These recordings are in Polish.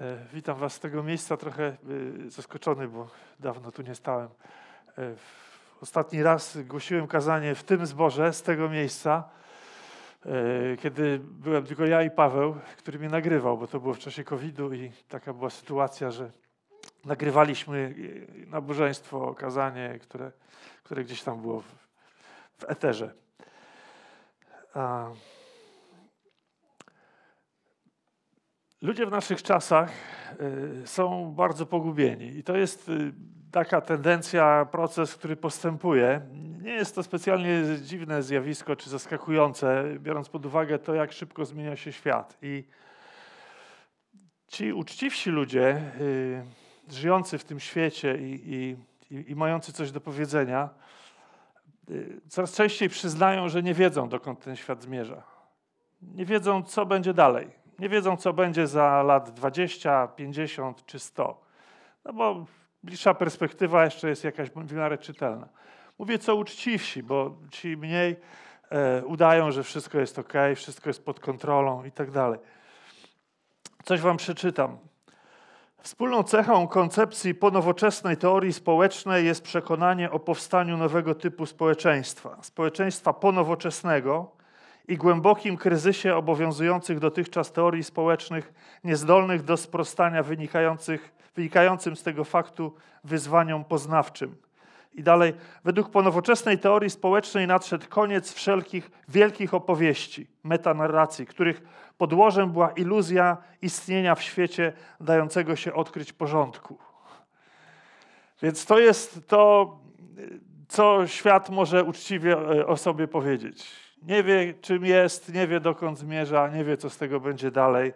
E, witam Was z tego miejsca, trochę e, zaskoczony, bo dawno tu nie stałem. E, ostatni raz głosiłem kazanie w tym zborze, z tego miejsca, kiedy byłem tylko ja i Paweł, który mnie nagrywał, bo to było w czasie COVID-u i taka była sytuacja, że nagrywaliśmy nabożeństwo, kazanie, które, które gdzieś tam było w, w eterze. A Ludzie w naszych czasach y, są bardzo pogubieni i to jest y, taka tendencja, proces, który postępuje. Nie jest to specjalnie dziwne zjawisko czy zaskakujące, biorąc pod uwagę to, jak szybko zmienia się świat. I ci uczciwsi ludzie, y, żyjący w tym świecie i, i, i mający coś do powiedzenia, coraz częściej przyznają, że nie wiedzą, dokąd ten świat zmierza. Nie wiedzą, co będzie dalej nie wiedzą, co będzie za lat 20, 50 czy 100. No bo bliższa perspektywa jeszcze jest jakaś w miarę czytelna. Mówię co uczciwsi, bo ci mniej e, udają, że wszystko jest ok, wszystko jest pod kontrolą i tak dalej. Coś wam przeczytam. Wspólną cechą koncepcji ponowoczesnej teorii społecznej jest przekonanie o powstaniu nowego typu społeczeństwa. Społeczeństwa ponowoczesnego, i głębokim kryzysie obowiązujących dotychczas teorii społecznych, niezdolnych do sprostania wynikającym z tego faktu wyzwaniom poznawczym. I dalej, według ponowoczesnej teorii społecznej nadszedł koniec wszelkich wielkich opowieści, metanarracji, których podłożem była iluzja istnienia w świecie dającego się odkryć porządku. Więc to jest to, co świat może uczciwie e, o sobie powiedzieć nie wie, czym jest, nie wie, dokąd zmierza, nie wie, co z tego będzie dalej.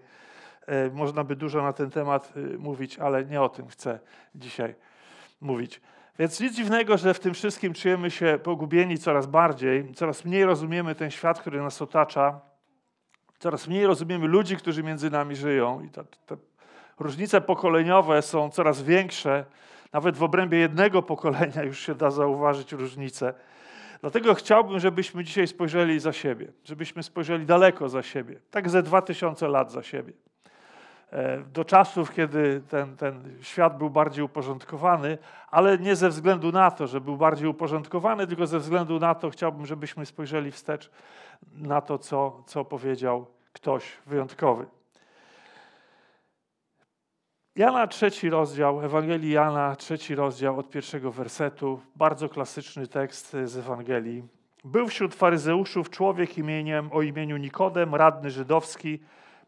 E, można by dużo na ten temat y, mówić, ale nie o tym chcę dzisiaj mówić. Więc nic dziwnego, że w tym wszystkim czujemy się pogubieni coraz bardziej, coraz mniej rozumiemy ten świat, który nas otacza, coraz mniej rozumiemy ludzi, którzy między nami żyją. I te, te różnice pokoleniowe są coraz większe. Nawet w obrębie jednego pokolenia już się da zauważyć różnice. Dlatego chciałbym, żebyśmy dzisiaj spojrzeli za siebie, żebyśmy spojrzeli daleko za siebie, tak ze dwa tysiące lat za siebie. E, do czasów, kiedy ten, ten świat był bardziej uporządkowany, ale nie ze względu na to, że był bardziej uporządkowany, tylko ze względu na to chciałbym, żebyśmy spojrzeli wstecz na to, co, co powiedział ktoś wyjątkowy. Jana trzeci rozdział, Ewangelii Jana trzeci rozdział od pierwszego wersetu, bardzo klasyczny tekst z Ewangelii. Był wśród faryzeuszów człowiek imieniem, o imieniu Nikodem, radny żydowski.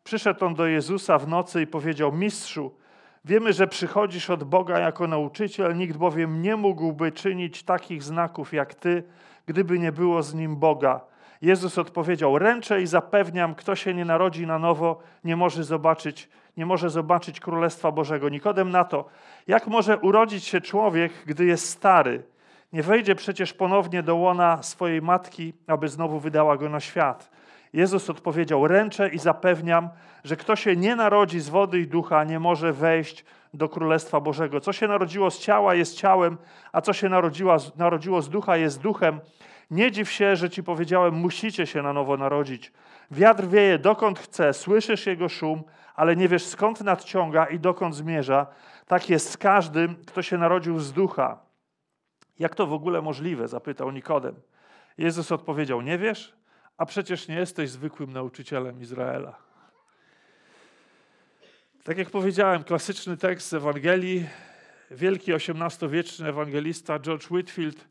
Przyszedł on do Jezusa w nocy i powiedział, mistrzu, wiemy, że przychodzisz od Boga jako nauczyciel, nikt bowiem nie mógłby czynić takich znaków jak ty, gdyby nie było z nim Boga. Jezus odpowiedział, ręczę i zapewniam, kto się nie narodzi na nowo, nie może zobaczyć nie może zobaczyć Królestwa Bożego. Nikodem na to, jak może urodzić się człowiek, gdy jest stary? Nie wejdzie przecież ponownie do łona swojej matki, aby znowu wydała go na świat. Jezus odpowiedział: Ręczę i zapewniam, że kto się nie narodzi z wody i ducha, nie może wejść do Królestwa Bożego. Co się narodziło z ciała, jest ciałem, a co się narodziło, narodziło z ducha, jest duchem. Nie dziw się, że ci powiedziałem: Musicie się na nowo narodzić. Wiatr wieje dokąd chce, słyszysz jego szum, ale nie wiesz skąd nadciąga i dokąd zmierza. Tak jest z każdym, kto się narodził z ducha. Jak to w ogóle możliwe? zapytał Nikodem. Jezus odpowiedział: Nie wiesz? A przecież nie jesteś zwykłym nauczycielem Izraela. Tak jak powiedziałem, klasyczny tekst z Ewangelii, wielki XVIII-wieczny ewangelista George Whitfield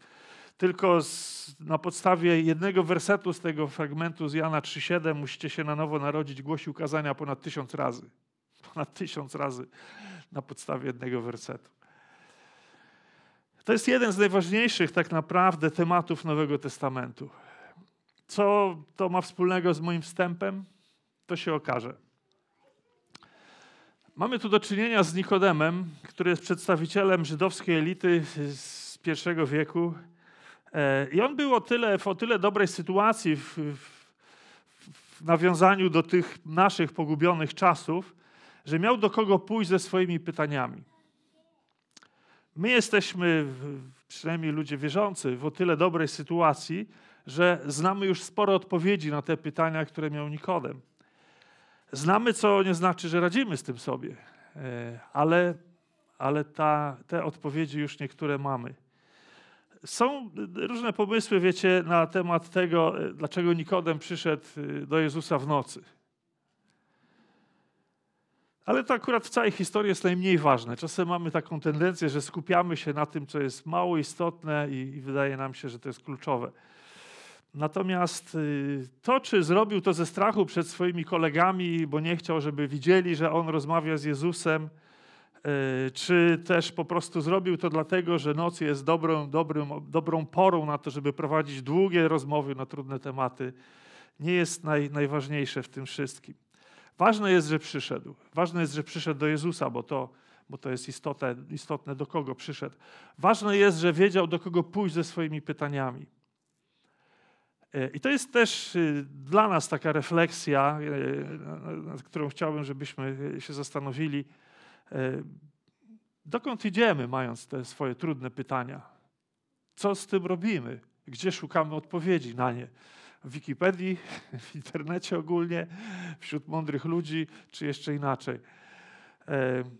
tylko z, na podstawie jednego wersetu z tego fragmentu z Jana 3,7 musicie się na nowo narodzić, głosił kazania ponad tysiąc razy. Ponad tysiąc razy na podstawie jednego wersetu. To jest jeden z najważniejszych tak naprawdę tematów Nowego Testamentu. Co to ma wspólnego z moim wstępem? To się okaże. Mamy tu do czynienia z Nikodemem, który jest przedstawicielem żydowskiej elity z pierwszego wieku I on był o tyle, w o tyle dobrej sytuacji w, w, w nawiązaniu do tych naszych pogubionych czasów, że miał do kogo pójść ze swoimi pytaniami. My jesteśmy, przynajmniej ludzie wierzący, w o tyle dobrej sytuacji, że znamy już sporo odpowiedzi na te pytania, które miał Nikodem. Znamy, co nie znaczy, że radzimy z tym sobie. e, ale, ale ta, te odpowiedzi już niektóre mamy. Są różne pomysły, wiecie, na temat tego, dlaczego Nikodem przyszedł e, do Jezusa w nocy. Ale to akurat w całej historii jest najmniej ważne. Czasem mamy taką tendencję, że skupiamy się na tym, co jest mało istotne i, i wydaje nam się, że to jest kluczowe. Natomiast y, to, czy zrobił to ze strachu przed swoimi kolegami, bo nie chciał, żeby widzieli, że on rozmawia z Jezusem, y, czy też po prostu zrobił to dlatego, że noc jest dobrą, dobrym, dobrą porą na to, żeby prowadzić długie rozmowy na trudne tematy, nie jest naj, najważniejsze w tym wszystkim. Ważne jest, że przyszedł. Ważne jest, że przyszedł do Jezusa, bo to, bo to jest istotne, istotne, do kogo przyszedł. Ważne jest, że wiedział, do kogo pójść ze swoimi pytaniami. E, I to jest też y, dla nas taka refleksja, nad którą chciałbym, żebyśmy się zastanowili. E, dokąd idziemy, mając te swoje trudne pytania? Co z tym robimy? Gdzie szukamy odpowiedzi na nie? W Wikipedii, w internecie ogólnie, wśród mądrych ludzi, czy jeszcze inaczej?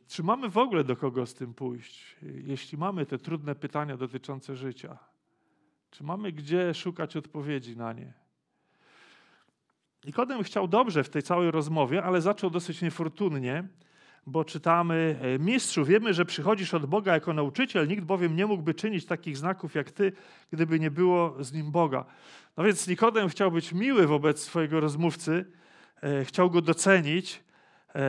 Czy mamy w ogóle do kogo z tym pójść, jeśli mamy te trudne pytania dotyczące życia? Czy mamy gdzie szukać odpowiedzi na nie? Nikodem chciał dobrze w tej całej rozmowie, ale zaczął dosyć niefortunnie, bo czytamy: e, Mistrzu, wiemy, że przychodzisz od Boga jako nauczyciel, nikt bowiem nie mógłby czynić takich znaków jak ty, gdyby nie było z nim Boga. No więc Nikodem chciał być miły wobec swojego rozmówcy, e, chciał go docenić, e,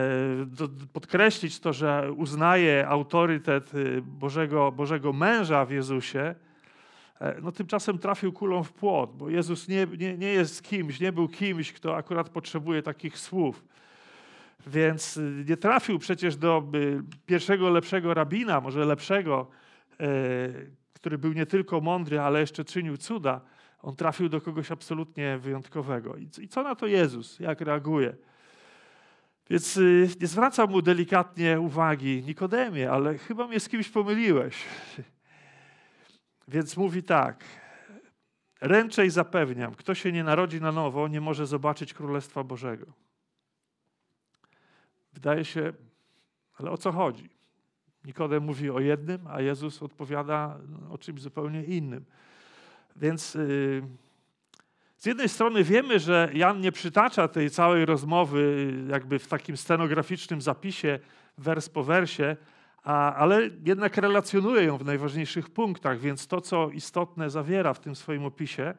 podkreślić to, że uznaje autorytet Bożego, Bożego męża w Jezusie no tymczasem trafił kulą w płot, bo Jezus nie, nie, nie jest kimś, nie był kimś, kto akurat potrzebuje takich słów. Więc y, nie trafił przecież do y, pierwszego lepszego rabina, może lepszego, e, który był nie tylko mądry, ale jeszcze czynił cuda. On trafił do kogoś absolutnie wyjątkowego. I co na to Jezus? Jak reaguje? Więc y, nie zwracam mu delikatnie uwagi, Nikodemie, ale chyba mnie z kimś pomyliłeś. Więc mówi tak. Ręczę i zapewniam, kto się nie narodzi na nowo, nie może zobaczyć Królestwa Bożego. Wydaje się, ale o co chodzi? Nikodem mówi o jednym, a Jezus odpowiada o czymś zupełnie innym. Więc yy, z jednej strony wiemy, że Jan nie przytacza tej całej rozmowy jakby w takim scenograficznym zapisie, wers po wersie, a, ale jednak relacjonuje ją w najważniejszych punktach, więc to, co istotne zawiera w tym swoim opisie.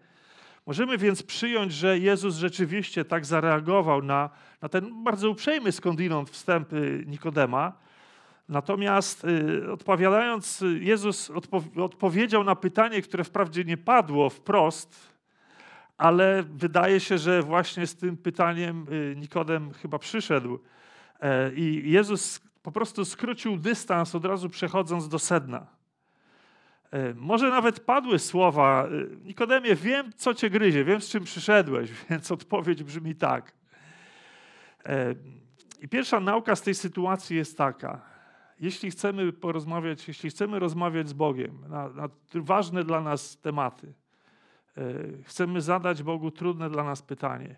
Możemy więc przyjąć, że Jezus rzeczywiście tak zareagował na, na ten bardzo uprzejmy skądinąd wstęp y, Nikodema. Natomiast y, odpowiadając, Jezus odpo odpowiedział na pytanie, które wprawdzie nie padło wprost, ale wydaje się, że właśnie z tym pytaniem y, Nikodem chyba przyszedł. E, I Jezus po prostu skrócił dystans, od razu przechodząc do sedna. E, może nawet padły słowa: e, Nikodemie, wiem, co cię gryzie, wiem, z czym przyszedłeś, więc odpowiedź brzmi tak. E, I pierwsza nauka z tej sytuacji jest taka: jeśli chcemy porozmawiać, jeśli chcemy rozmawiać z Bogiem na, na ważne dla nas tematy, chcemy zadać Bogu trudne dla nas pytanie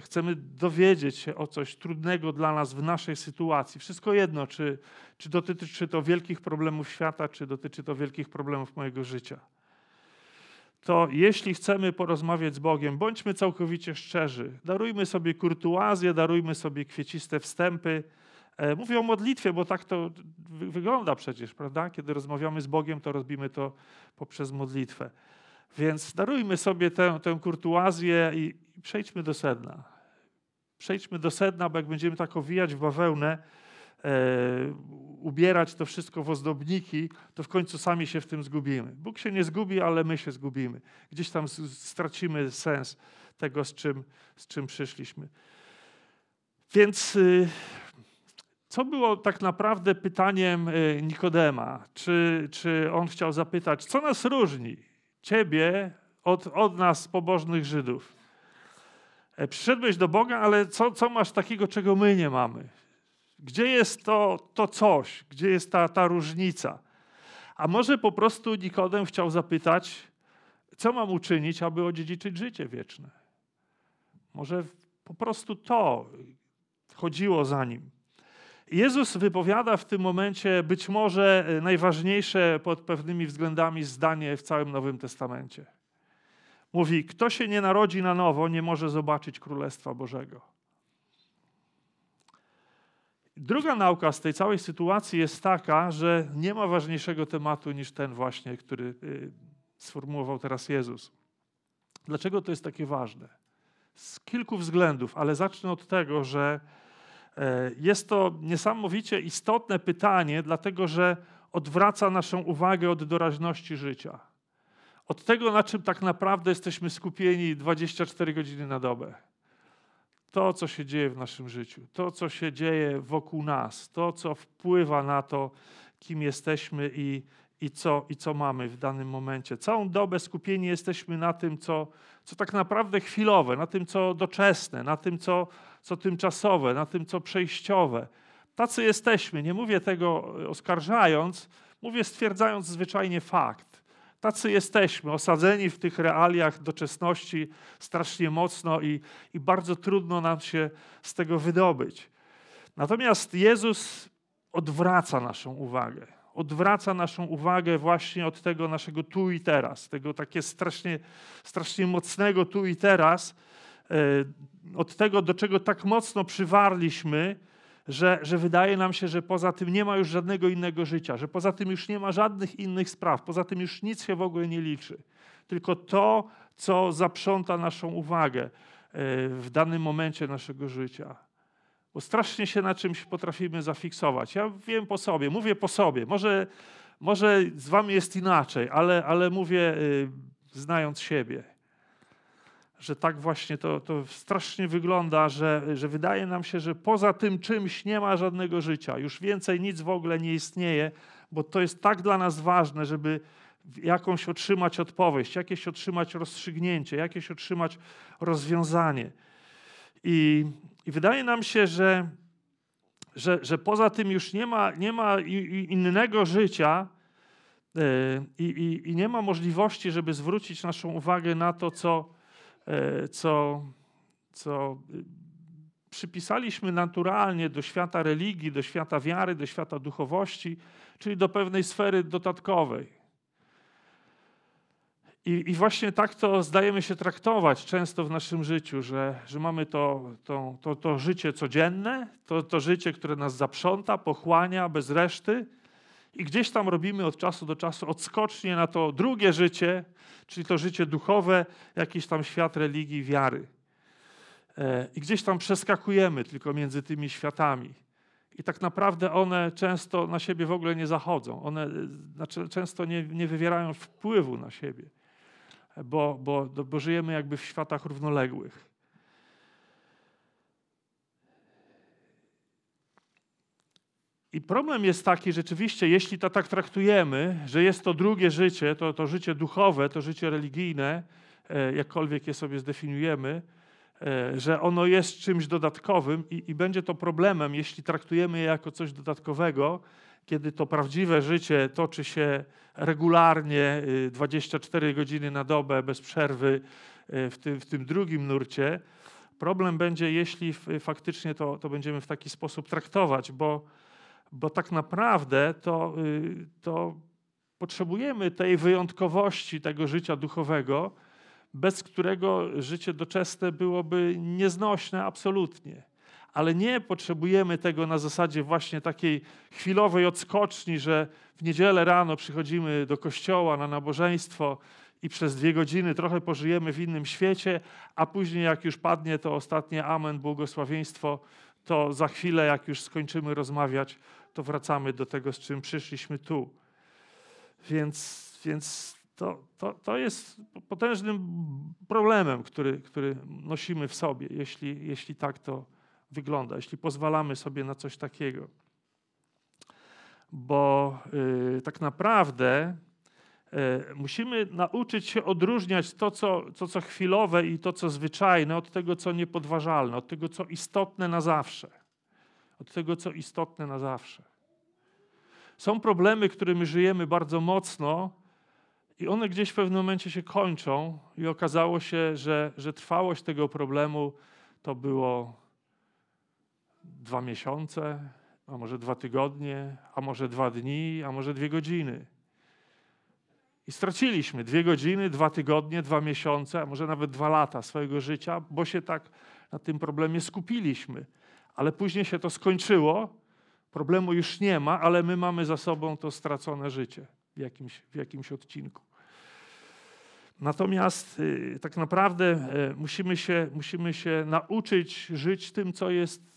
chcemy dowiedzieć się o coś trudnego dla nas w naszej sytuacji. Wszystko jedno, czy, czy dotyczy to wielkich problemów świata, czy dotyczy to wielkich problemów mojego życia. To jeśli chcemy porozmawiać z Bogiem, bądźmy całkowicie szczerzy. Darujmy sobie kurtuazję, darujmy sobie kwieciste wstępy. E, mówię o modlitwie, bo tak to wygląda przecież, prawda? Kiedy rozmawiamy z Bogiem, to robimy to poprzez modlitwę. Więc darujmy sobie tę, tę kurtuazję i, i przejdźmy do sedna. Przejdźmy do sedna, bo jak będziemy tak owijać w bawełnę, e, ubierać to wszystko w ozdobniki, to w końcu sami się w tym zgubimy. Bóg się nie zgubi, ale my się zgubimy. Gdzieś tam stracimy sens tego, z czym, z czym przyszliśmy. Więc y, co było tak naprawdę pytaniem y, Nikodema? Czy, czy on chciał zapytać, co nas różni? Ciebie od, od nas, pobożnych Żydów. E, przyszedłeś do Boga, ale co, co masz takiego, czego my nie mamy? Gdzie jest to, to coś? Gdzie jest ta, ta różnica? A może po prostu Nikodem chciał zapytać, co mam uczynić, aby odziedziczyć życie wieczne? Może po prostu to chodziło za nim. Jezus wypowiada w tym momencie być może najważniejsze pod pewnymi względami zdanie w całym Nowym Testamencie. Mówi: Kto się nie narodzi na nowo, nie może zobaczyć Królestwa Bożego. Druga nauka z tej całej sytuacji jest taka, że nie ma ważniejszego tematu niż ten właśnie, który y, sformułował teraz Jezus. Dlaczego to jest takie ważne? Z kilku względów, ale zacznę od tego, że e, jest to niesamowicie istotne pytanie, dlatego że odwraca naszą uwagę od doraźności życia. Od tego, na czym tak naprawdę jesteśmy skupieni 24 godziny na dobę to, co się dzieje w naszym życiu, to, co się dzieje wokół nas, to, co wpływa na to, kim jesteśmy i, i, co, i co mamy w danym momencie. Całą dobę skupieni jesteśmy na tym, co, co tak naprawdę chwilowe, na tym, co doczesne, na tym, co, co tymczasowe, na tym, co przejściowe. Tacy jesteśmy. Nie mówię tego oskarżając, mówię stwierdzając zwyczajnie fakt. Tacy jesteśmy, osadzeni w tych realiach doczesności strasznie mocno i, i bardzo trudno nam się z tego wydobyć. Natomiast Jezus odwraca naszą uwagę. Odwraca naszą uwagę właśnie od tego naszego tu i teraz, tego takie strasznie, strasznie mocnego tu i teraz, od tego, do czego tak mocno przywarliśmy, że, że wydaje nam się, że poza tym nie ma już żadnego innego życia, że poza tym już nie ma żadnych innych spraw, poza tym już nic się w ogóle nie liczy. Tylko to, co zaprząta naszą uwagę e, w danym momencie naszego życia. Bo strasznie się na czymś potrafimy zafiksować. Ja wiem po sobie, mówię po sobie. Może, może z wami jest inaczej, ale, ale mówię y, znając siebie że tak właśnie to, to strasznie wygląda, że, że wydaje nam się, że poza tym czymś nie ma żadnego życia. Już więcej nic w ogóle nie istnieje, bo to jest tak dla nas ważne, żeby jakąś otrzymać odpowiedź, jakieś otrzymać rozstrzygnięcie, jakieś otrzymać rozwiązanie. I, i wydaje nam się, że, że, że poza tym już nie ma, nie ma innego życia, e, i, i, i nie ma możliwości, żeby zwrócić naszą uwagę na to, co, co, co y, przypisaliśmy naturalnie do świata religii, do świata wiary, do świata duchowości, czyli do pewnej sfery dodatkowej. I, I, właśnie tak to zdajemy się traktować często w naszym życiu, że, że mamy to, to, to, to życie codzienne, to, to życie, które nas zaprząta, pochłania bez reszty, i gdzieś tam robimy od czasu do czasu odskocznie na to drugie życie, czyli to życie duchowe, jakiś tam świat religii, wiary. E, I gdzieś tam przeskakujemy tylko między tymi światami. I tak naprawdę one często na siebie w ogóle nie zachodzą. One znaczy, często nie, nie wywierają wpływu na siebie, bo, bo, bo żyjemy jakby w światach równoległych. I problem jest taki, rzeczywiście, jeśli to tak traktujemy, że jest to drugie życie, to, to życie duchowe, to życie religijne, e, jakkolwiek je sobie zdefiniujemy, e, że ono jest czymś dodatkowym i, i będzie to problemem, jeśli traktujemy je jako coś dodatkowego, kiedy to prawdziwe życie toczy się regularnie, 24 y, godziny na dobę, bez przerwy, e, w tym, w tym drugim nurcie. Problem będzie, jeśli faktycznie to, to będziemy w taki sposób traktować, bo bo tak naprawdę to, y, to potrzebujemy tej wyjątkowości tego życia duchowego, bez którego życie doczesne byłoby nieznośne absolutnie. Ale nie potrzebujemy tego na zasadzie właśnie takiej chwilowej odskoczni, że w niedzielę rano przychodzimy do kościoła na nabożeństwo i przez dwie godziny trochę pożyjemy w innym świecie, a później, jak już padnie to ostatnie amen, błogosławieństwo, to za chwilę, jak już skończymy rozmawiać, to wracamy do tego, z czym przyszliśmy tu. Więc, więc to, to, to jest potężnym problemem, który, który nosimy w sobie, jeśli, jeśli tak to wygląda, jeśli pozwalamy sobie na coś takiego. Bo yy, tak naprawdę yy, musimy nauczyć się odróżniać to co, to, co chwilowe i to, co zwyczajne, od tego, co niepodważalne, od tego, co istotne na zawsze od tego, co istotne na zawsze. Są problemy, którymi żyjemy bardzo mocno, i one gdzieś w pewnym momencie się kończą, i okazało się, że, że trwałość tego problemu to było dwa miesiące, a może dwa tygodnie, a może dwa dni, a może dwie godziny. I straciliśmy dwie godziny, dwa tygodnie, dwa miesiące, a może nawet dwa lata swojego życia, bo się tak na tym problemie skupiliśmy. Ale później się to skończyło, problemu już nie ma, ale my mamy za sobą to stracone życie w jakimś, w jakimś odcinku. Natomiast y, tak naprawdę y, musimy się, musimy się nauczyć żyć tym, co jest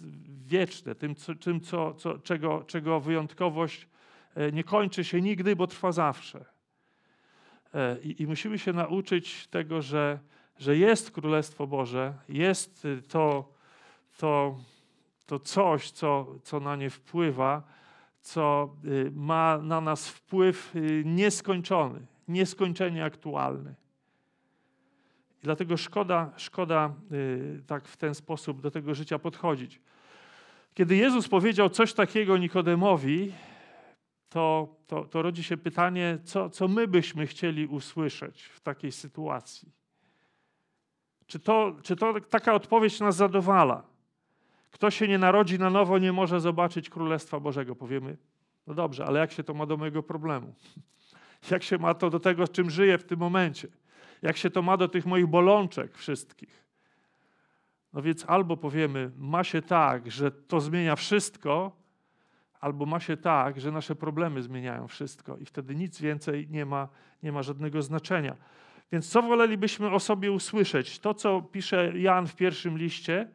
wieczne, tym, co, tym co, co, czego, czego wyjątkowość y, nie kończy się nigdy, bo trwa zawsze. I, I, musimy się nauczyć tego, że, że jest Królestwo Boże, jest to, to, to coś, co, co na nie wpływa, co ma na nas wpływ nieskończony, nieskończenie aktualny. Dlatego szkoda, szkoda y, tak w ten sposób do tego życia podchodzić. Kiedy Jezus powiedział coś takiego Nikodemowi, to, to, to rodzi się pytanie, co, co my byśmy chcieli usłyszeć w takiej sytuacji. Czy to, czy to taka odpowiedź nas zadowala? Kto się nie narodzi na nowo, nie może zobaczyć Królestwa Bożego. Powiemy, no dobrze, ale jak się to ma do mojego problemu? Jak się ma to do tego, czym żyję w tym momencie? jak się to ma do tych moich bolączek wszystkich. No więc albo powiemy, ma się tak, że to zmienia wszystko, albo ma się tak, że nasze problemy zmieniają wszystko i wtedy nic więcej nie ma, nie ma żadnego znaczenia. Więc co wolelibyśmy o sobie usłyszeć? To, co pisze Jan w pierwszym liście.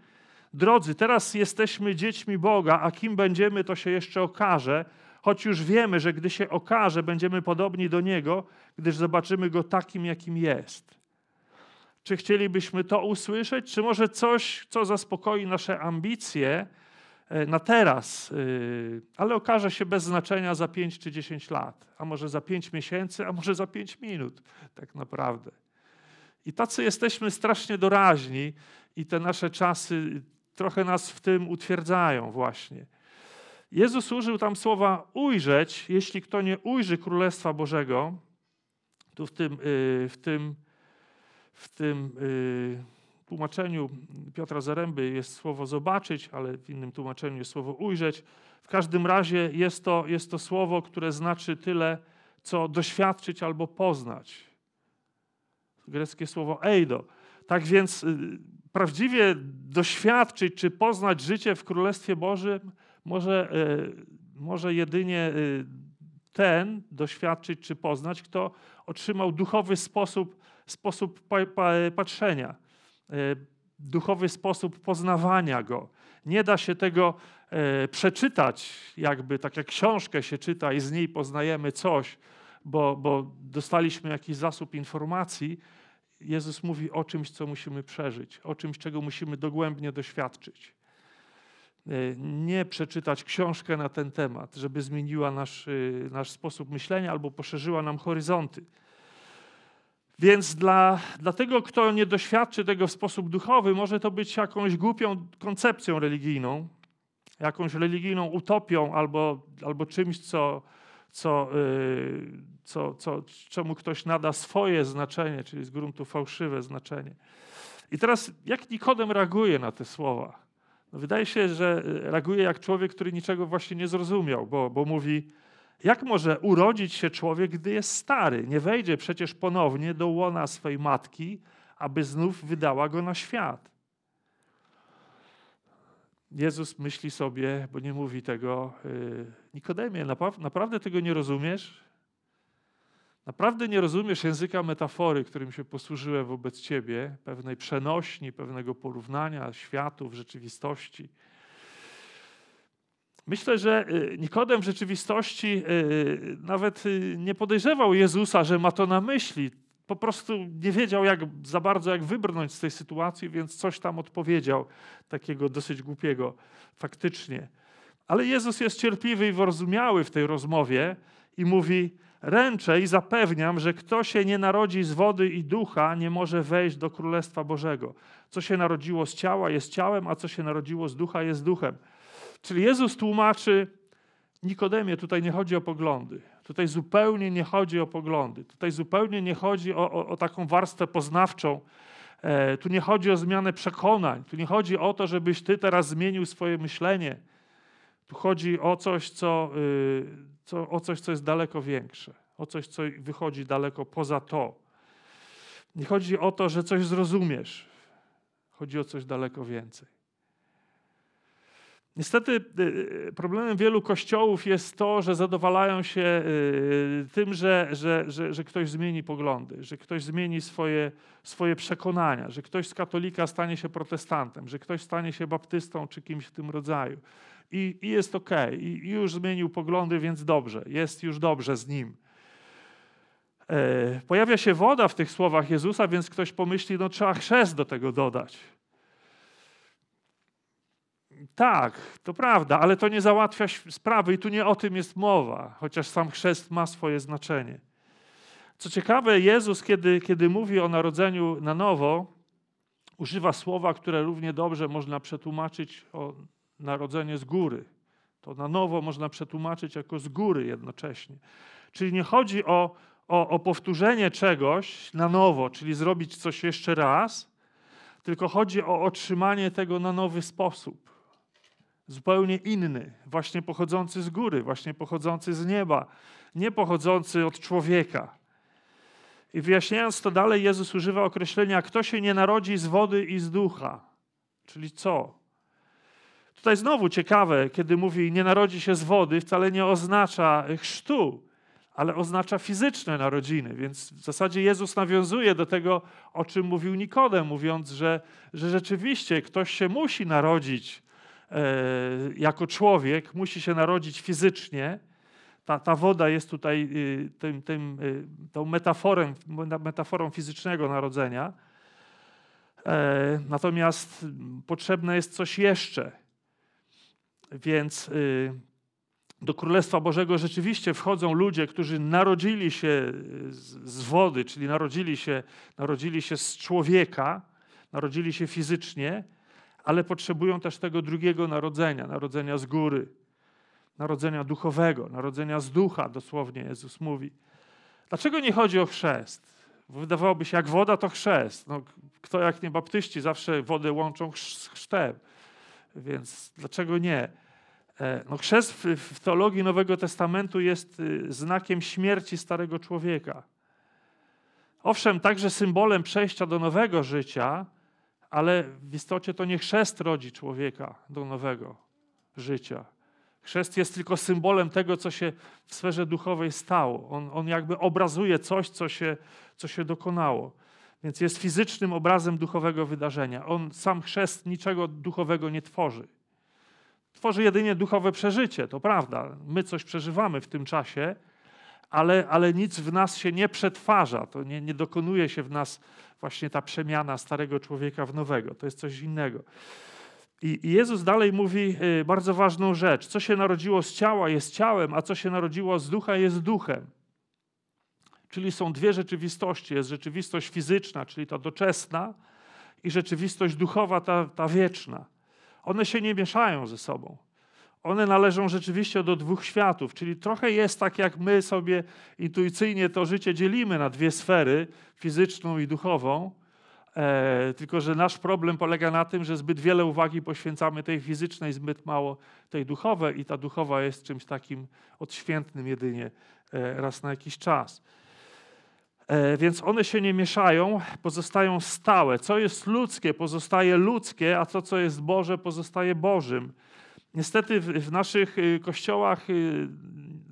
Drodzy, teraz jesteśmy dziećmi Boga, a kim będziemy, to się jeszcze okaże, choć już wiemy, że gdy się okaże, będziemy podobni do Niego, gdyż zobaczymy Go takim, jakim jest. Czy chcielibyśmy to usłyszeć, czy może coś, co zaspokoi nasze ambicje e, na teraz, e, ale okaże się bez znaczenia za 5 czy 10 lat, a może za 5 miesięcy, a może za 5 minut, tak naprawdę. I tacy jesteśmy strasznie doraźni, i te nasze czasy trochę nas w tym utwierdzają, właśnie. Jezus użył tam słowa ujrzeć, jeśli kto nie ujrzy Królestwa Bożego, tu w tym, y, w tym, w tym y, tłumaczeniu Piotra Zaręby jest słowo zobaczyć, ale w innym tłumaczeniu jest słowo ujrzeć. W każdym razie jest to, jest to słowo, które znaczy tyle, co doświadczyć albo poznać. Greckie słowo eido. Tak więc y, prawdziwie doświadczyć czy poznać życie w Królestwie Bożym może, może jedynie ten doświadczyć czy poznać, kto otrzymał duchowy sposób, sposób patrzenia, e, duchowy sposób poznawania go. Nie da się tego e, przeczytać, jakby tak jak książkę się czyta i z niej poznajemy coś, bo, bo dostaliśmy jakiś zasób informacji. Jezus mówi o czymś, co musimy przeżyć, o czymś, czego musimy dogłębnie doświadczyć. E, nie przeczytać książkę na ten temat, żeby zmieniła nasz, e, nasz sposób myślenia albo poszerzyła nam horyzonty. Więc dla, dla tego, kto nie doświadczy tego w sposób duchowy, może to być jakąś głupią koncepcją religijną, jakąś religijną utopią albo, albo czymś, co, co, yy, co, co, czemu ktoś nada swoje znaczenie, czyli z gruntu fałszywe znaczenie. I teraz, jak Nikodem reaguje na te słowa? No wydaje się, że e, reaguje jak człowiek, który niczego właśnie nie zrozumiał, bo, bo mówi, jak może urodzić się człowiek, gdy jest stary? Nie wejdzie przecież ponownie do łona swej matki, aby znów wydała go na świat. Jezus myśli sobie, bo nie mówi tego, yy, Nikodemie, naprawdę tego nie rozumiesz? Naprawdę nie rozumiesz języka metafory, którym się posłużyłem wobec ciebie, pewnej przenośni, pewnego porównania światów, rzeczywistości. Myślę, że y, Nikodem w rzeczywistości y, nawet y, nie podejrzewał Jezusa, że ma to na myśli. Po prostu nie wiedział jak, za bardzo, jak wybrnąć z tej sytuacji, więc coś tam odpowiedział, takiego dosyć głupiego faktycznie. Ale Jezus jest cierpliwy i wyrozumiały w tej rozmowie i mówi: Ręczę i zapewniam, że kto się nie narodzi z wody i ducha, nie może wejść do Królestwa Bożego. Co się narodziło z ciała, jest ciałem, a co się narodziło z ducha, jest duchem. Czyli Jezus tłumaczy Nikodemie, tutaj nie chodzi o poglądy. Tutaj zupełnie nie chodzi o poglądy. Tutaj zupełnie nie chodzi o, o, o taką warstwę poznawczą. E, tu nie chodzi o zmianę przekonań. Tu nie chodzi o to, żebyś ty teraz zmienił swoje myślenie. Tu chodzi o coś, co, y, co, o coś, co jest daleko większe, o coś, co wychodzi daleko poza to. Nie chodzi o to, że coś zrozumiesz. Chodzi o coś daleko więcej. Niestety y, y, problemem wielu kościołów jest to, że zadowalają się y, tym, że, że, że, że ktoś zmieni poglądy, że ktoś zmieni swoje, swoje przekonania, że ktoś z katolika stanie się protestantem, że ktoś stanie się baptystą czy kimś w tym rodzaju. I, i jest ok, i, i już zmienił poglądy, więc dobrze, jest już dobrze z nim. E, pojawia się woda w tych słowach Jezusa, więc ktoś pomyśli, no trzeba chrzest do tego dodać. Tak, to prawda, ale to nie załatwia sprawy i tu nie o tym jest mowa, chociaż sam chrzest ma swoje znaczenie. Co ciekawe, Jezus, kiedy, kiedy mówi o narodzeniu na nowo, używa słowa, które równie dobrze można przetłumaczyć o narodzenie z góry. To na nowo można przetłumaczyć jako z góry jednocześnie. Czyli nie chodzi o, o, o powtórzenie czegoś na nowo, czyli zrobić coś jeszcze raz, tylko chodzi o otrzymanie tego na nowy sposób zupełnie inny, właśnie pochodzący z góry, właśnie pochodzący z nieba, nie pochodzący od człowieka. I wyjaśniając to dalej, Jezus używa określenia: Kto się nie narodzi z wody i z ducha. Czyli co? Tutaj znowu ciekawe, kiedy mówi nie narodzi się z wody, wcale nie oznacza chrztu, ale oznacza fizyczne narodziny. Więc w zasadzie Jezus nawiązuje do tego, o czym mówił Nikodem, mówiąc, że, że rzeczywiście ktoś się musi narodzić jako człowiek musi się narodzić fizycznie. Ta, ta woda jest tutaj y, tym, tym, y, tą metaforą, metaforą fizycznego narodzenia. E, natomiast potrzebne jest coś jeszcze. Więc y, do Królestwa Bożego rzeczywiście wchodzą ludzie, którzy narodzili się z wody, czyli narodzili się, narodzili się z człowieka, narodzili się fizycznie, ale potrzebują też tego drugiego narodzenia, narodzenia z góry, narodzenia duchowego, narodzenia z ducha, dosłownie Jezus mówi. Dlaczego nie chodzi o chrzest? Wydawałoby się, jak woda, to chrzest. No, kto jak nie baptyści zawsze wodę łączą z chrztem. Więc dlaczego nie? E, no, chrzest w, w teologii Nowego Testamentu jest y, znakiem śmierci starego człowieka. Owszem, także symbolem przejścia do nowego życia, ale w istocie to nie chrzest rodzi człowieka do nowego życia. Chrzest jest tylko symbolem tego, co się w sferze duchowej stało. On, on jakby obrazuje coś, co się, co się dokonało. Więc jest fizycznym obrazem duchowego wydarzenia. On sam chrzest niczego duchowego nie tworzy. Tworzy jedynie duchowe przeżycie, to prawda. My coś przeżywamy w tym czasie, ale, ale nic w nas się nie przetwarza, to nie, nie dokonuje się w nas właśnie ta przemiana starego człowieka w nowego. To jest coś innego. I, Jezus dalej mówi y, bardzo ważną rzecz. Co się narodziło z ciała jest ciałem, a co się narodziło z ducha jest duchem. Czyli są dwie rzeczywistości. Jest rzeczywistość fizyczna, czyli ta doczesna, i rzeczywistość duchowa, ta, ta wieczna. One się nie mieszają ze sobą one należą rzeczywiście do dwóch światów, czyli trochę jest tak, jak my sobie intuicyjnie to życie dzielimy na dwie sfery, fizyczną i duchową. E, tylko, że nasz problem polega na tym, że zbyt wiele uwagi poświęcamy tej fizycznej, zbyt mało tej duchowej, i ta duchowa jest czymś takim odświętnym jedynie e, raz na jakiś czas. E, więc one się nie mieszają, pozostają stałe. Co jest ludzkie, pozostaje ludzkie, a to, co jest Boże, pozostaje Bożym. Niestety w, naszych y, kościołach y,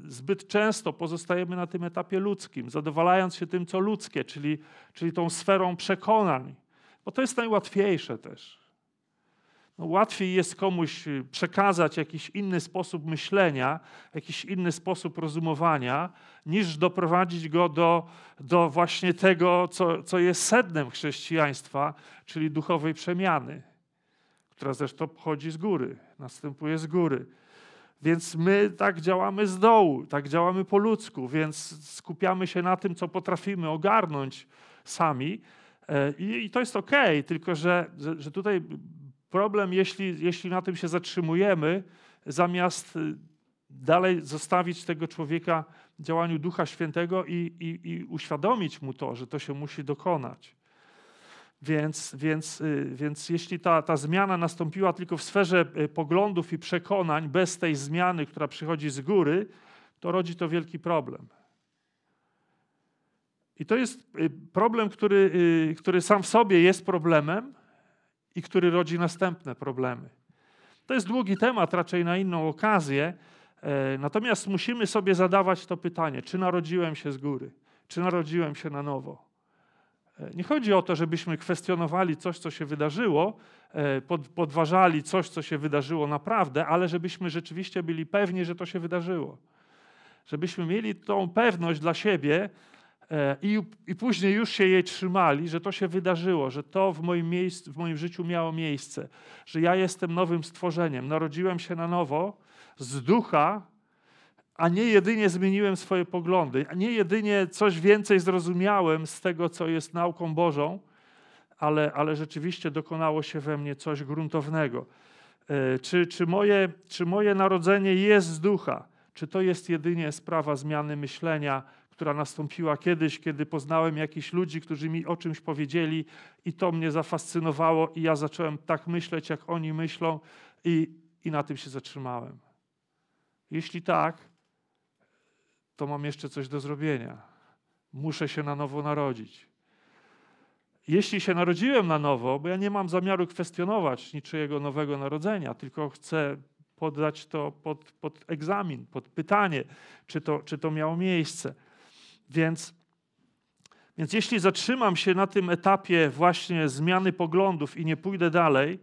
zbyt często pozostajemy na tym etapie ludzkim, zadowalając się tym, co ludzkie, czyli, czyli tą sferą przekonań, bo to jest najłatwiejsze też. No, łatwiej jest komuś y, przekazać jakiś inny sposób myślenia, jakiś inny sposób rozumowania, niż doprowadzić go do, do właśnie tego, co, co jest sednem chrześcijaństwa, czyli duchowej przemiany która zresztą pochodzi z góry, następuje z góry. Więc my tak działamy z dołu, tak działamy po ludzku, więc skupiamy się na tym, co potrafimy ogarnąć sami. E, I, i to jest ok, tylko że, że, że, tutaj problem, jeśli, jeśli na tym się zatrzymujemy, zamiast y, dalej zostawić tego człowieka działaniu Ducha Świętego i, i, i uświadomić mu to, że to się musi dokonać. Więc, więc, y, więc jeśli ta, ta zmiana nastąpiła tylko w sferze y, poglądów i przekonań, bez tej zmiany, która przychodzi z góry, to rodzi to wielki problem. I to jest y, problem, który, który sam w sobie jest problemem i który rodzi następne problemy. To jest długi temat, raczej na inną okazję. E, natomiast musimy sobie zadawać to pytanie: czy narodziłem się z góry? Czy narodziłem się na nowo? E, nie chodzi o to, żebyśmy kwestionowali coś, co się wydarzyło, e, podważali coś, co się wydarzyło naprawdę, ale żebyśmy rzeczywiście byli pewni, że to się wydarzyło. Żebyśmy mieli tą pewność dla siebie e, i, i później już się jej trzymali, że to się wydarzyło, że to w moim, miejscu, w moim życiu miało miejsce, że ja jestem nowym stworzeniem, narodziłem się na nowo z ducha, a nie jedynie zmieniłem swoje poglądy, a nie jedynie coś więcej zrozumiałem z tego, co jest nauką Bożą, ale, ale rzeczywiście dokonało się we mnie coś gruntownego. E, czy, czy, moje, czy moje narodzenie jest z ducha? Czy to jest jedynie sprawa zmiany myślenia, która nastąpiła kiedyś, kiedy poznałem jakichś ludzi, którzy mi o czymś powiedzieli i to mnie zafascynowało i ja zacząłem tak myśleć, jak oni myślą i, i na tym się zatrzymałem. Jeśli tak, to mam jeszcze coś do zrobienia. Muszę się na nowo narodzić. Jeśli się narodziłem na nowo, bo ja nie mam zamiaru kwestionować niczyjego nowego narodzenia, tylko chcę poddać to pod, pod egzamin, pod pytanie, czy to, czy to miało miejsce. Więc, więc jeśli zatrzymam się na tym etapie właśnie zmiany poglądów i nie pójdę dalej,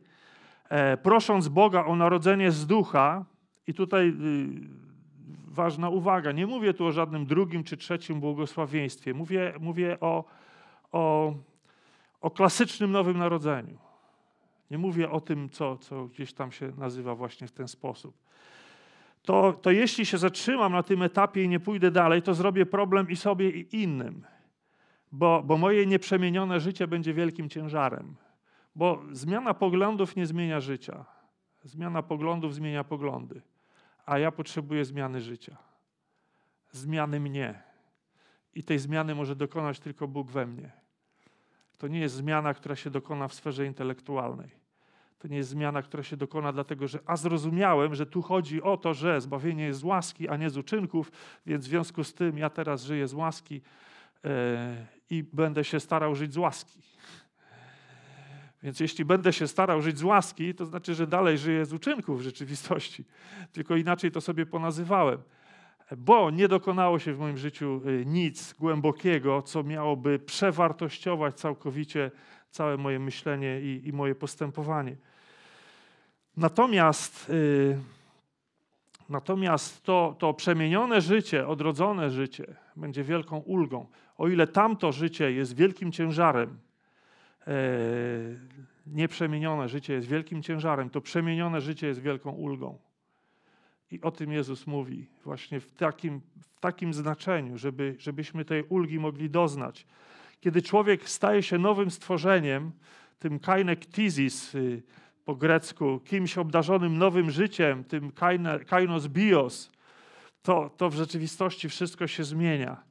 e, prosząc Boga o narodzenie z ducha, i tutaj y, ważna uwaga. Nie mówię tu o żadnym drugim czy trzecim błogosławieństwie. Mówię, mówię o, o, o klasycznym Nowym Narodzeniu. Nie mówię o tym, co, co gdzieś tam się nazywa właśnie w ten sposób. To, to jeśli się zatrzymam na tym etapie i nie pójdę dalej, to zrobię problem i sobie, i innym. Bo, bo moje nieprzemienione życie będzie wielkim ciężarem. Bo zmiana poglądów nie zmienia życia. Zmiana poglądów zmienia poglądy a ja potrzebuję zmiany życia, zmiany mnie. I tej zmiany może dokonać tylko Bóg we mnie. To nie jest zmiana, która się dokona w sferze intelektualnej. To nie jest zmiana, która się dokona dlatego, że a zrozumiałem, że tu chodzi o to, że zbawienie jest z łaski, a nie z uczynków, więc w związku z tym ja teraz żyję z łaski yy, i będę się starał żyć z łaski. Więc jeśli będę się starał żyć z łaski, to znaczy, że dalej żyję z uczynków w rzeczywistości. Tylko inaczej to sobie ponazywałem. Bo nie dokonało się w moim życiu y, nic głębokiego, co miałoby przewartościować całkowicie całe moje myślenie i, i moje postępowanie. Natomiast, yy, natomiast to, to przemienione życie, odrodzone życie będzie wielką ulgą. O ile tamto życie jest wielkim ciężarem, nieprzemienione życie jest wielkim ciężarem, to przemienione życie jest wielką ulgą. I o tym Jezus mówi właśnie w takim, w takim znaczeniu, żeby, żebyśmy tej ulgi mogli doznać. Kiedy człowiek staje się nowym stworzeniem, tym kainektizis y, po grecku, kimś obdarzonym nowym życiem, tym kainos bios, to, to w rzeczywistości wszystko się zmienia.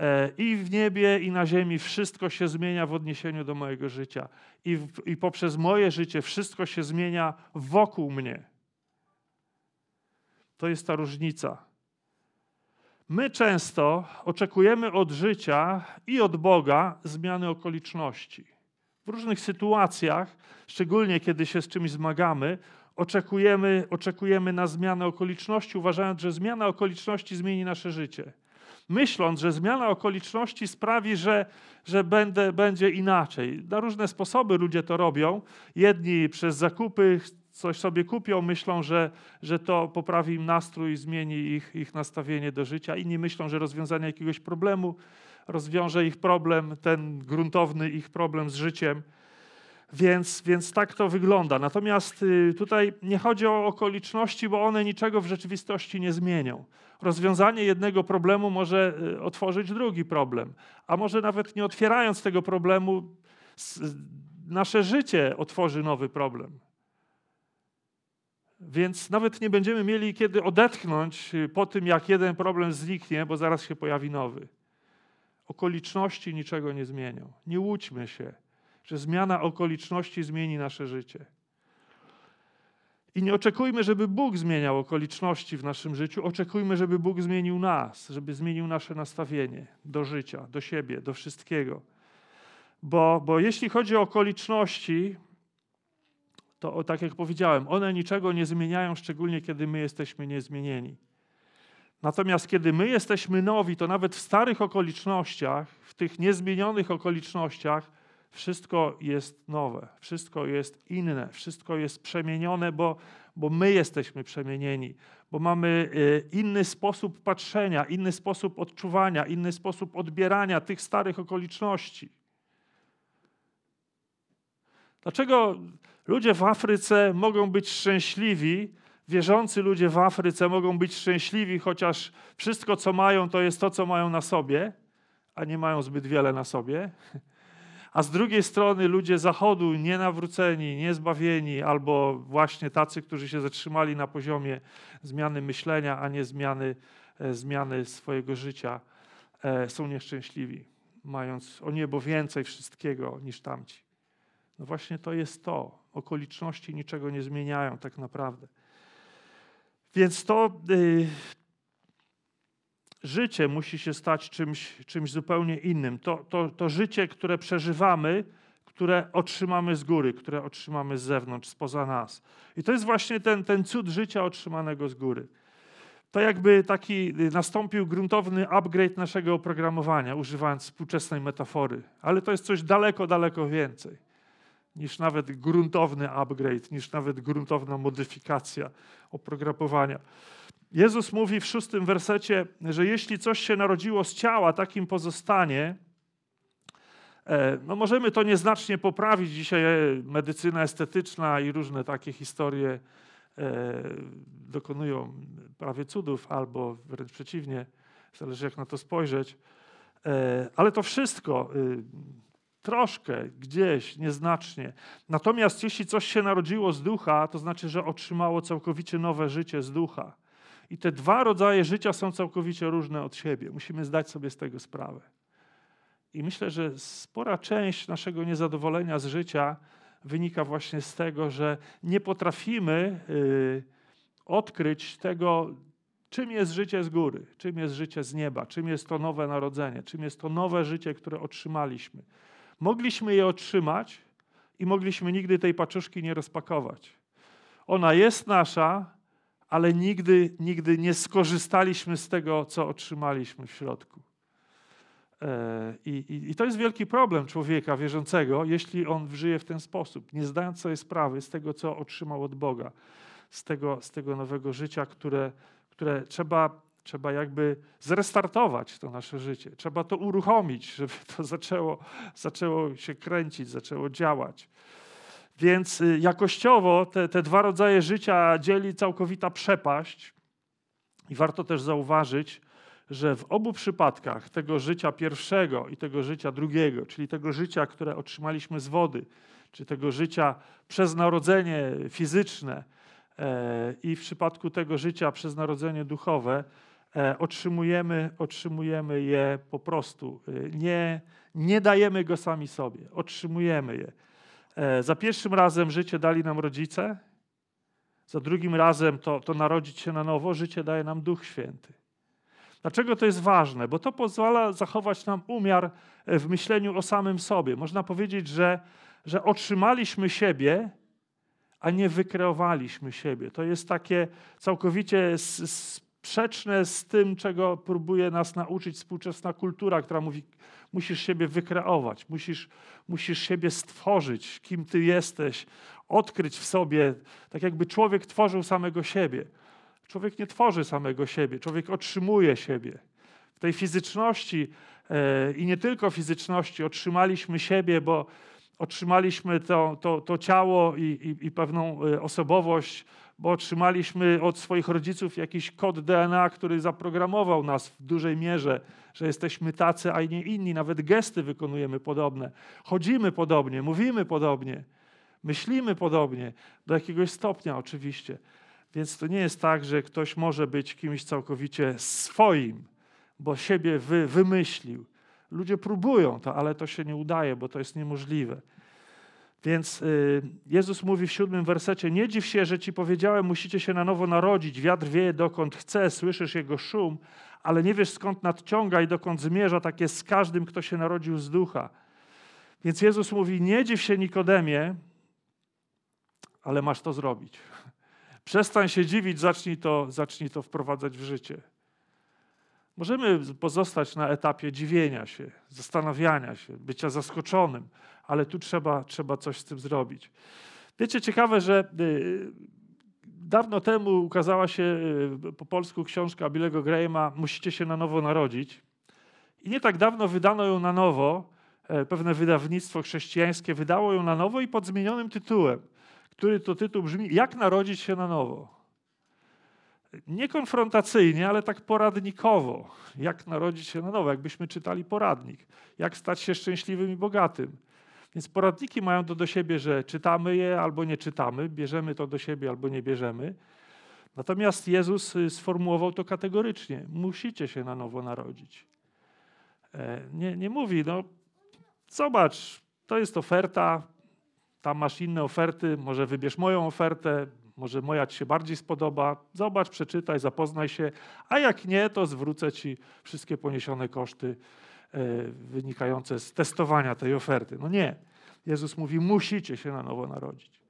E, I w niebie, i na ziemi wszystko się zmienia w odniesieniu do mojego życia. I, w, I poprzez moje życie wszystko się zmienia wokół mnie. To jest ta różnica. My często oczekujemy od życia i od Boga zmiany okoliczności. W różnych sytuacjach, szczególnie kiedy się z czymś zmagamy, oczekujemy, oczekujemy na zmianę okoliczności, uważając, że zmiana okoliczności zmieni nasze życie myśląc, że zmiana okoliczności sprawi, że, że będę, będzie inaczej. Na różne sposoby ludzie to robią. Jedni przez zakupy coś sobie kupią, myślą, że, że to poprawi im nastrój, zmieni ich, ich nastawienie do życia. Inni myślą, że rozwiązanie jakiegoś problemu rozwiąże ich problem, ten gruntowny ich problem z życiem. Więc, więc tak to wygląda. Natomiast y, tutaj nie chodzi o okoliczności, bo one niczego w rzeczywistości nie zmienią. Rozwiązanie jednego problemu może y, otworzyć drugi problem, a może nawet nie otwierając tego problemu, nasze życie otworzy nowy problem. Więc nawet nie będziemy mieli kiedy odetchnąć y, po tym, jak jeden problem zniknie, bo zaraz się pojawi nowy. Okoliczności niczego nie zmienią. Nie łudźmy się że zmiana okoliczności zmieni nasze życie. I nie oczekujmy, żeby Bóg zmieniał okoliczności w naszym życiu, oczekujmy, żeby Bóg zmienił nas, żeby zmienił nasze nastawienie do życia, do siebie, do wszystkiego. Bo, bo jeśli chodzi o okoliczności, to tak jak powiedziałem, one niczego nie zmieniają, szczególnie kiedy my jesteśmy niezmienieni. Natomiast kiedy my jesteśmy nowi, to nawet w starych okolicznościach, w tych niezmienionych okolicznościach, wszystko jest nowe, wszystko jest inne, wszystko jest przemienione, bo, bo my jesteśmy przemienieni, bo mamy e, inny sposób patrzenia, inny sposób odczuwania, inny sposób odbierania tych starych okoliczności. Dlaczego ludzie w Afryce mogą być szczęśliwi, wierzący ludzie w Afryce mogą być szczęśliwi, chociaż wszystko, co mają, to jest to, co mają na sobie, a nie mają zbyt wiele na sobie. A z drugiej strony ludzie Zachodu, nienawróceni, niezbawieni, albo właśnie tacy, którzy się zatrzymali na poziomie zmiany myślenia, a nie zmiany, e, zmiany swojego życia, e, są nieszczęśliwi, mając o niebo więcej wszystkiego niż tamci. No właśnie to jest to. Okoliczności niczego nie zmieniają tak naprawdę. Więc to y, życie musi się stać czymś, czymś zupełnie innym. To, to, to życie, które przeżywamy, które otrzymamy z góry, które otrzymamy z zewnątrz, spoza nas. I to jest właśnie ten, ten cud życia otrzymanego z góry. To jakby taki y, nastąpił gruntowny upgrade naszego oprogramowania, używając współczesnej metafory. Ale to jest coś daleko, daleko więcej niż nawet gruntowny upgrade, niż nawet gruntowna modyfikacja oprogramowania. Jezus mówi w szóstym wersecie, że jeśli coś się narodziło z ciała, takim pozostanie. E, no możemy to nieznacznie poprawić. Dzisiaj e, medycyna estetyczna i różne takie historie e, dokonują prawie cudów, albo wręcz przeciwnie, zależy jak na to spojrzeć. Ale to wszystko y, troszkę, gdzieś, nieznacznie. Natomiast jeśli coś się narodziło z ducha, to znaczy, że otrzymało całkowicie nowe życie z ducha. I te dwa rodzaje życia są całkowicie różne od siebie. Musimy zdać sobie z tego sprawę. I myślę, że spora część naszego niezadowolenia z życia wynika właśnie z tego, że nie potrafimy yy, odkryć tego, czym jest życie z góry, czym jest życie z nieba, czym jest to nowe narodzenie, czym jest to nowe życie, które otrzymaliśmy. Mogliśmy je otrzymać i mogliśmy nigdy tej paczuszki nie rozpakować. Ona jest nasza, ale nigdy, nigdy nie skorzystaliśmy z tego, co otrzymaliśmy w środku. E, I, i, I, to jest wielki problem człowieka wierzącego, jeśli on żyje w ten sposób, nie zdając sobie sprawy z tego, co otrzymał od Boga, z tego, z tego nowego życia, które, które trzeba Trzeba jakby zrestartować to nasze życie. Trzeba to uruchomić, żeby to zaczęło, zaczęło się kręcić, zaczęło działać. Więc y, jakościowo te, te dwa rodzaje życia dzieli całkowita przepaść. I warto też zauważyć, że w obu przypadkach tego życia pierwszego i tego życia drugiego, czyli tego życia, które otrzymaliśmy z wody, czy tego życia przez narodzenie fizyczne, e, i w przypadku tego życia przez narodzenie duchowe, E, otrzymujemy, otrzymujemy je po prostu. E, nie, nie dajemy go sami sobie, otrzymujemy je. E, za pierwszym razem życie dali nam rodzice, za drugim razem to, to narodzić się na nowo, życie daje nam Duch Święty. Dlaczego to jest ważne? Bo to pozwala zachować nam umiar w myśleniu o samym sobie. Można powiedzieć, że, że otrzymaliśmy siebie, a nie wykreowaliśmy siebie. To jest takie całkowicie sprzeczne z tym, czego próbuje nas nauczyć współczesna kultura, która mówi, musisz siebie wykreować, musisz, musisz siebie stworzyć, kim ty jesteś, odkryć w sobie, tak jakby człowiek tworzył samego siebie. Człowiek nie tworzy samego siebie, człowiek otrzymuje siebie. W tej fizyczności e, i nie tylko fizyczności otrzymaliśmy siebie, bo otrzymaliśmy to, to, to ciało i, i, i pewną e, osobowość bo otrzymaliśmy od swoich rodziców jakiś kod DNA, który zaprogramował nas w dużej mierze, że jesteśmy tacy, a nie inni. Nawet gesty wykonujemy podobne. Chodzimy podobnie, mówimy podobnie, myślimy podobnie, do jakiegoś stopnia oczywiście. Więc to nie jest tak, że ktoś może być kimś całkowicie swoim, bo siebie wy, wymyślił. Ludzie próbują to, ale to się nie udaje, bo to jest niemożliwe. Więc y, Jezus mówi w siódmym wersecie: Nie dziw się, że ci powiedziałem, musicie się na nowo narodzić. Wiatr wieje dokąd chce, słyszysz jego szum, ale nie wiesz skąd nadciąga i dokąd zmierza. Tak jest z każdym, kto się narodził z ducha. Więc Jezus mówi: Nie dziw się Nikodemie, ale masz to zrobić. Przestań się dziwić, zacznij to, zacznij to wprowadzać w życie. Możemy pozostać na etapie dziwienia się, zastanawiania się, bycia zaskoczonym, ale tu trzeba, trzeba coś z tym zrobić. Wiecie, ciekawe, że y, dawno temu ukazała się y, po polsku książka Billego Grahama Musicie się na nowo narodzić. I nie tak dawno wydano ją na nowo. E, pewne wydawnictwo chrześcijańskie wydało ją na nowo i pod zmienionym tytułem, który to tytuł brzmi Jak narodzić się na nowo nie konfrontacyjnie, ale tak poradnikowo. Jak narodzić się na nowo, jakbyśmy czytali poradnik. Jak stać się szczęśliwym i bogatym. Więc poradniki mają to do siebie, że czytamy je albo nie czytamy, bierzemy to do siebie albo nie bierzemy. Natomiast Jezus y, sformułował to kategorycznie. Musicie się na nowo narodzić. E, nie, nie mówi, no zobacz, to jest oferta, tam masz inne oferty, może wybierz moją ofertę, może moja ci się bardziej spodoba, zobacz, przeczytaj, zapoznaj się, a jak nie, to zwrócę ci wszystkie poniesione koszty e, wynikające z testowania tej oferty. No nie. Jezus mówi, musicie się na nowo narodzić.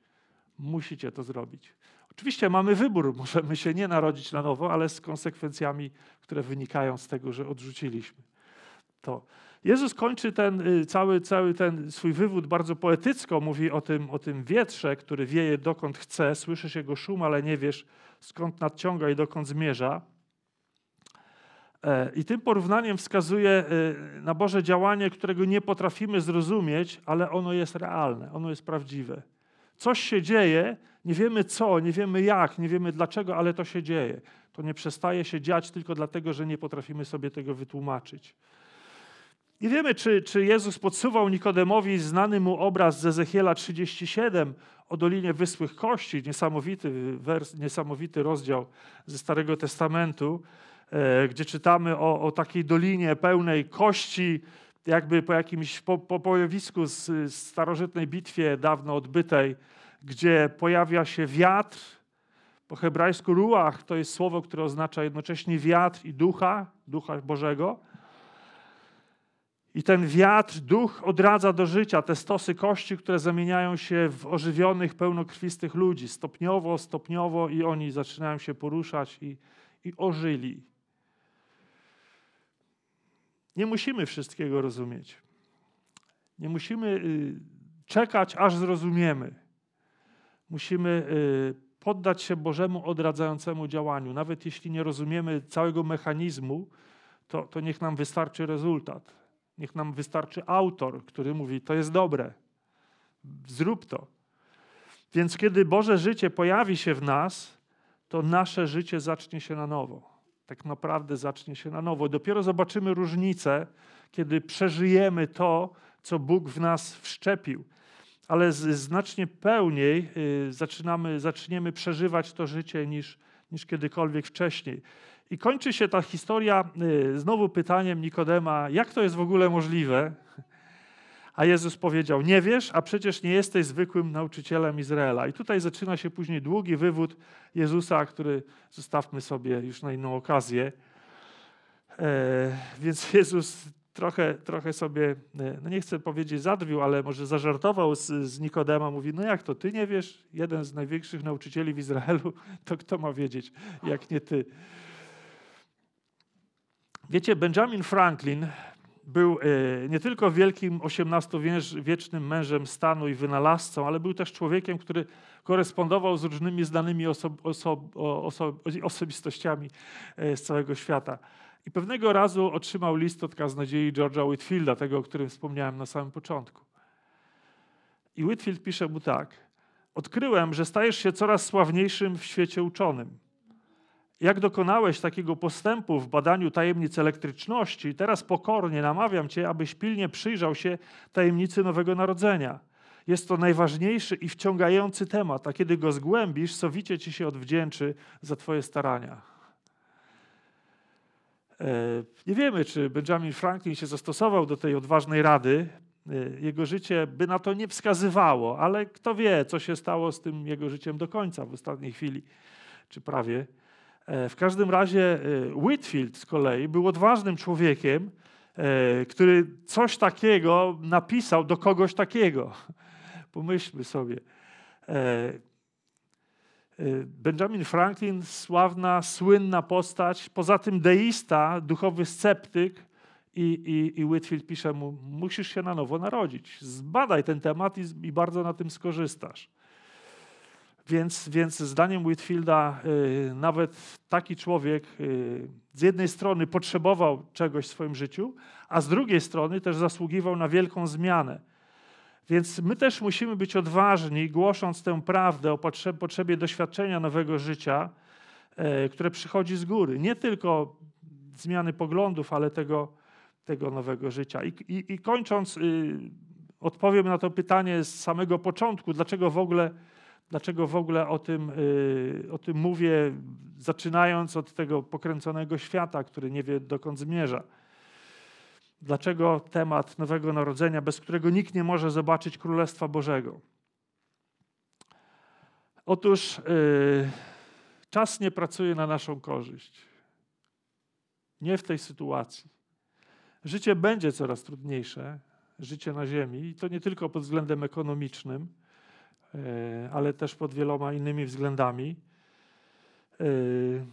Musicie to zrobić. Oczywiście mamy wybór, możemy się nie narodzić na nowo, ale z konsekwencjami, które wynikają z tego, że odrzuciliśmy to. Jezus kończy ten y, cały, cały ten swój wywód bardzo poetycko. Mówi o tym, o tym wietrze, który wieje dokąd chce. Słyszysz jego szum, ale nie wiesz skąd nadciąga i dokąd zmierza. E, I tym porównaniem wskazuje y, na Boże działanie, którego nie potrafimy zrozumieć, ale ono jest realne, ono jest prawdziwe. Coś się dzieje, nie wiemy co, nie wiemy jak, nie wiemy dlaczego, ale to się dzieje. To nie przestaje się dziać tylko dlatego, że nie potrafimy sobie tego wytłumaczyć. Nie wiemy, czy, czy Jezus podsuwał Nikodemowi znany mu obraz z Ezechiela 37 o Dolinie Wysłych Kości, niesamowity, wers, niesamowity rozdział ze Starego Testamentu, e, gdzie czytamy o, o, takiej dolinie pełnej kości, jakby po jakimś po, po pojawisku z, z starożytnej bitwie dawno odbytej, gdzie pojawia się wiatr, po hebrajsku ruach to jest słowo, które oznacza jednocześnie wiatr i ducha, ducha Bożego. I ten wiatr, duch odradza do życia te stosy kości, które zamieniają się w ożywionych, pełnokrwistych ludzi. Stopniowo, stopniowo i oni zaczynają się poruszać i, i ożyli. Nie musimy wszystkiego rozumieć. Nie musimy y, czekać, aż zrozumiemy. Musimy y, poddać się Bożemu odradzającemu działaniu. Nawet jeśli nie rozumiemy całego mechanizmu, to, to niech nam wystarczy rezultat. Niech nam wystarczy autor, który mówi: To jest dobre, zrób to. Więc kiedy Boże życie pojawi się w nas, to nasze życie zacznie się na nowo. Tak naprawdę zacznie się na nowo. Dopiero zobaczymy różnicę, kiedy przeżyjemy to, co Bóg w nas wszczepił. Ale znacznie pełniej y, zaczynamy, zaczniemy przeżywać to życie niż, niż kiedykolwiek wcześniej. I kończy się ta historia y, znowu pytaniem Nikodema, jak to jest w ogóle możliwe? A Jezus powiedział: Nie wiesz, a przecież nie jesteś zwykłym nauczycielem Izraela. I tutaj zaczyna się później długi wywód Jezusa, który zostawmy sobie już na inną okazję. E, więc Jezus trochę, trochę sobie, e, no nie chcę powiedzieć zadrwił, ale może zażartował z, z Nikodema. Mówi: No jak to, ty nie wiesz? Jeden z największych nauczycieli w Izraelu, to kto ma wiedzieć, jak nie ty? Wiecie, Benjamin Franklin był e, nie tylko wielkim XVIII-wiecznym mężem stanu i wynalazcą, ale był też człowiekiem, który korespondował z różnymi znanymi oso oso oso osobistościami e, z całego świata. I pewnego razu otrzymał list od kaznodziei George'a Whitfielda, tego, o którym wspomniałem na samym początku. I Whitfield pisze mu tak. Odkryłem, że stajesz się coraz sławniejszym w świecie uczonym jak dokonałeś takiego postępu w badaniu tajemnic elektryczności, teraz pokornie namawiam Cię, abyś pilnie przyjrzał się tajemnicy Nowego Narodzenia. Jest to najważniejszy i wciągający temat, a kiedy go zgłębisz, sowicie Ci się odwdzięczy za Twoje starania. E, nie wiemy, czy Benjamin Franklin się zastosował do tej odważnej rady, Jego życie by na to nie wskazywało, ale kto wie, co się stało z tym jego życiem do końca w ostatniej chwili, czy prawie. W każdym razie Whitfield z kolei był odważnym człowiekiem, który coś takiego napisał do kogoś takiego. Pomyślmy sobie. Benjamin Franklin, sławna, słynna postać, poza tym deista, duchowy sceptyk i, i, i Whitfield pisze mu, musisz się na nowo narodzić. Zbadaj ten temat i, i bardzo na tym skorzystasz. Więc, więc zdaniem Whitfielda y, nawet taki człowiek y, z jednej strony potrzebował czegoś w swoim życiu, a z drugiej strony też zasługiwał na wielką zmianę. Więc my też musimy być odważni, głosząc tę prawdę o potrzebie doświadczenia nowego życia, e, które przychodzi z góry. Nie tylko zmiany poglądów, ale tego, tego nowego życia. I, i, i kończąc, y, odpowiem na to pytanie z samego początku, dlaczego w ogóle, dlaczego w ogóle o, tym, y, o tym mówię, zaczynając od tego pokręconego świata, który nie wie dokąd zmierza. Dlaczego temat Nowego Narodzenia, bez którego nikt nie może zobaczyć Królestwa Bożego? Otóż yy, czas nie pracuje na naszą korzyść. Nie w tej sytuacji. Życie będzie coraz trudniejsze, życie na Ziemi, i to nie tylko pod względem ekonomicznym, ale też pod wieloma innymi względami. Yy,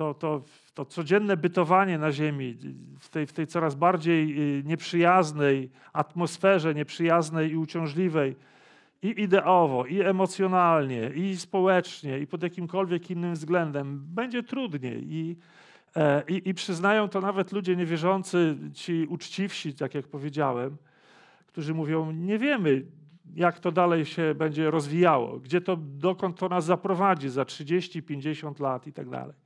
to, to, to codzienne bytowanie na Ziemi, w tej, w tej coraz bardziej y, nieprzyjaznej atmosferze, nieprzyjaznej i uciążliwej, i ideowo, i emocjonalnie, i społecznie, i pod jakimkolwiek innym względem, będzie trudniej. I, e, i, i przyznają to nawet ludzie niewierzący, ci uczciwsi, tak jak powiedziałem, którzy mówią: Nie wiemy, jak to dalej się będzie rozwijało, gdzie to, dokąd to nas zaprowadzi za 30, 50 lat i tak dalej.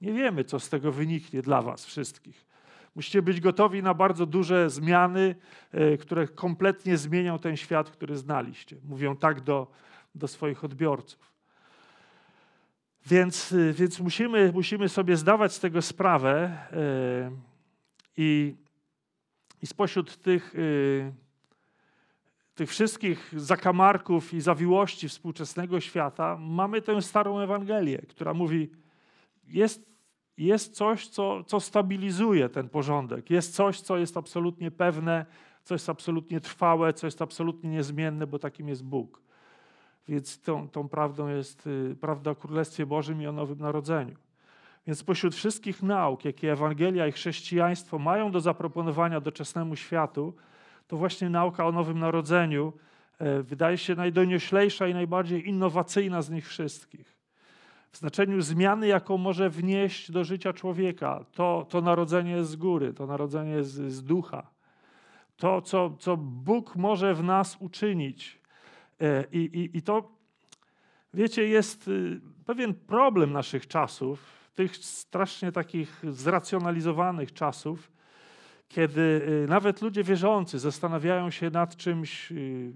Nie wiemy, co z tego wyniknie dla Was wszystkich. Musicie być gotowi na bardzo duże zmiany, e, które kompletnie zmienią ten świat, który znaliście. Mówią tak do, do swoich odbiorców. Więc, e, więc musimy, musimy sobie zdawać z tego sprawę e, i, i spośród tych, tych wszystkich zakamarków i zawiłości współczesnego świata mamy tę starą Ewangelię, która mówi, jest jest coś, co, co stabilizuje ten porządek. Jest coś, co jest absolutnie pewne, co jest absolutnie trwałe, co jest absolutnie niezmienne, bo takim jest Bóg. Więc tą, tą prawdą jest y, prawda o Królestwie Bożym i o Nowym Narodzeniu. Więc spośród wszystkich nauk, jakie Ewangelia i chrześcijaństwo mają do zaproponowania doczesnemu światu, to właśnie nauka o Nowym Narodzeniu e, wydaje się najdonioślejsza i najbardziej innowacyjna z nich wszystkich w znaczeniu zmiany, jaką może wnieść do życia człowieka. To, to narodzenie z góry, to narodzenie z, z ducha. To, co, co Bóg może w nas uczynić. E, I, i, I to, wiecie, jest y, pewien problem naszych czasów, tych strasznie takich zracjonalizowanych czasów, kiedy y, nawet ludzie wierzący zastanawiają się nad czymś, y,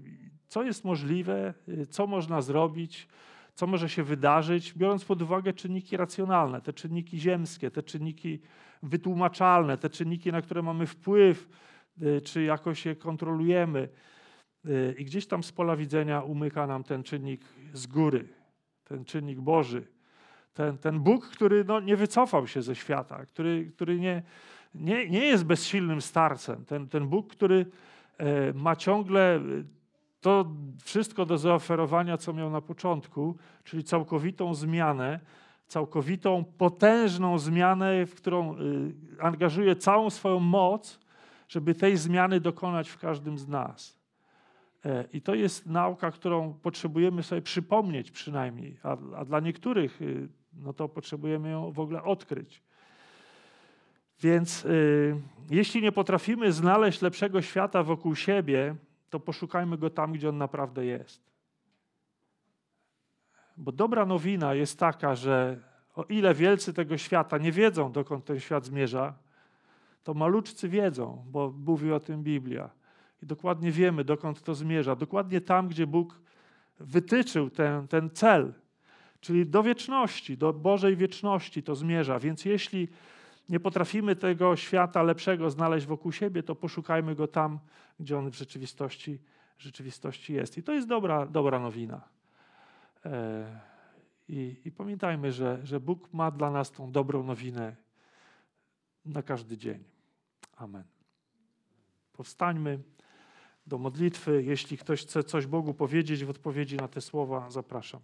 co jest możliwe, co można zrobić, co może się wydarzyć, biorąc pod uwagę czynniki racjonalne, te czynniki ziemskie, te czynniki wytłumaczalne, te czynniki, na które mamy wpływ, y, czy jakoś je kontrolujemy. Y, I gdzieś tam z pola widzenia umyka nam ten czynnik z góry, ten czynnik Boży. Ten, ten Bóg, który no, nie wycofał się ze świata, który, który nie, nie, nie jest bezsilnym starcem. Ten, ten Bóg, który e, ma ciągle to wszystko do zaoferowania, co miał na początku, czyli całkowitą zmianę, całkowitą, potężną zmianę, w którą y, angażuje całą swoją moc, żeby tej zmiany dokonać w każdym z nas. E, I to jest nauka, którą potrzebujemy sobie przypomnieć przynajmniej, a, a dla niektórych no to potrzebujemy ją w ogóle odkryć. Więc y, jeśli nie potrafimy znaleźć lepszego świata wokół siebie, to poszukajmy go tam, gdzie on naprawdę jest. Bo dobra nowina jest taka, że o ile wielcy tego świata nie wiedzą, dokąd ten świat zmierza, to maluczcy wiedzą, bo mówi o tym Biblia. I dokładnie wiemy, dokąd to zmierza. Dokładnie tam, gdzie Bóg wytyczył ten, ten cel, czyli do wieczności, do Bożej wieczności to zmierza. Więc jeśli nie potrafimy tego świata lepszego znaleźć wokół siebie, to poszukajmy go tam, gdzie on w rzeczywistości, rzeczywistości jest. I to jest dobra, dobra nowina. E, I, I, pamiętajmy, że, że Bóg ma dla nas tą dobrą nowinę na każdy dzień. Amen. Powstańmy do modlitwy. Jeśli ktoś chce coś Bogu powiedzieć w odpowiedzi na te słowa, zapraszam.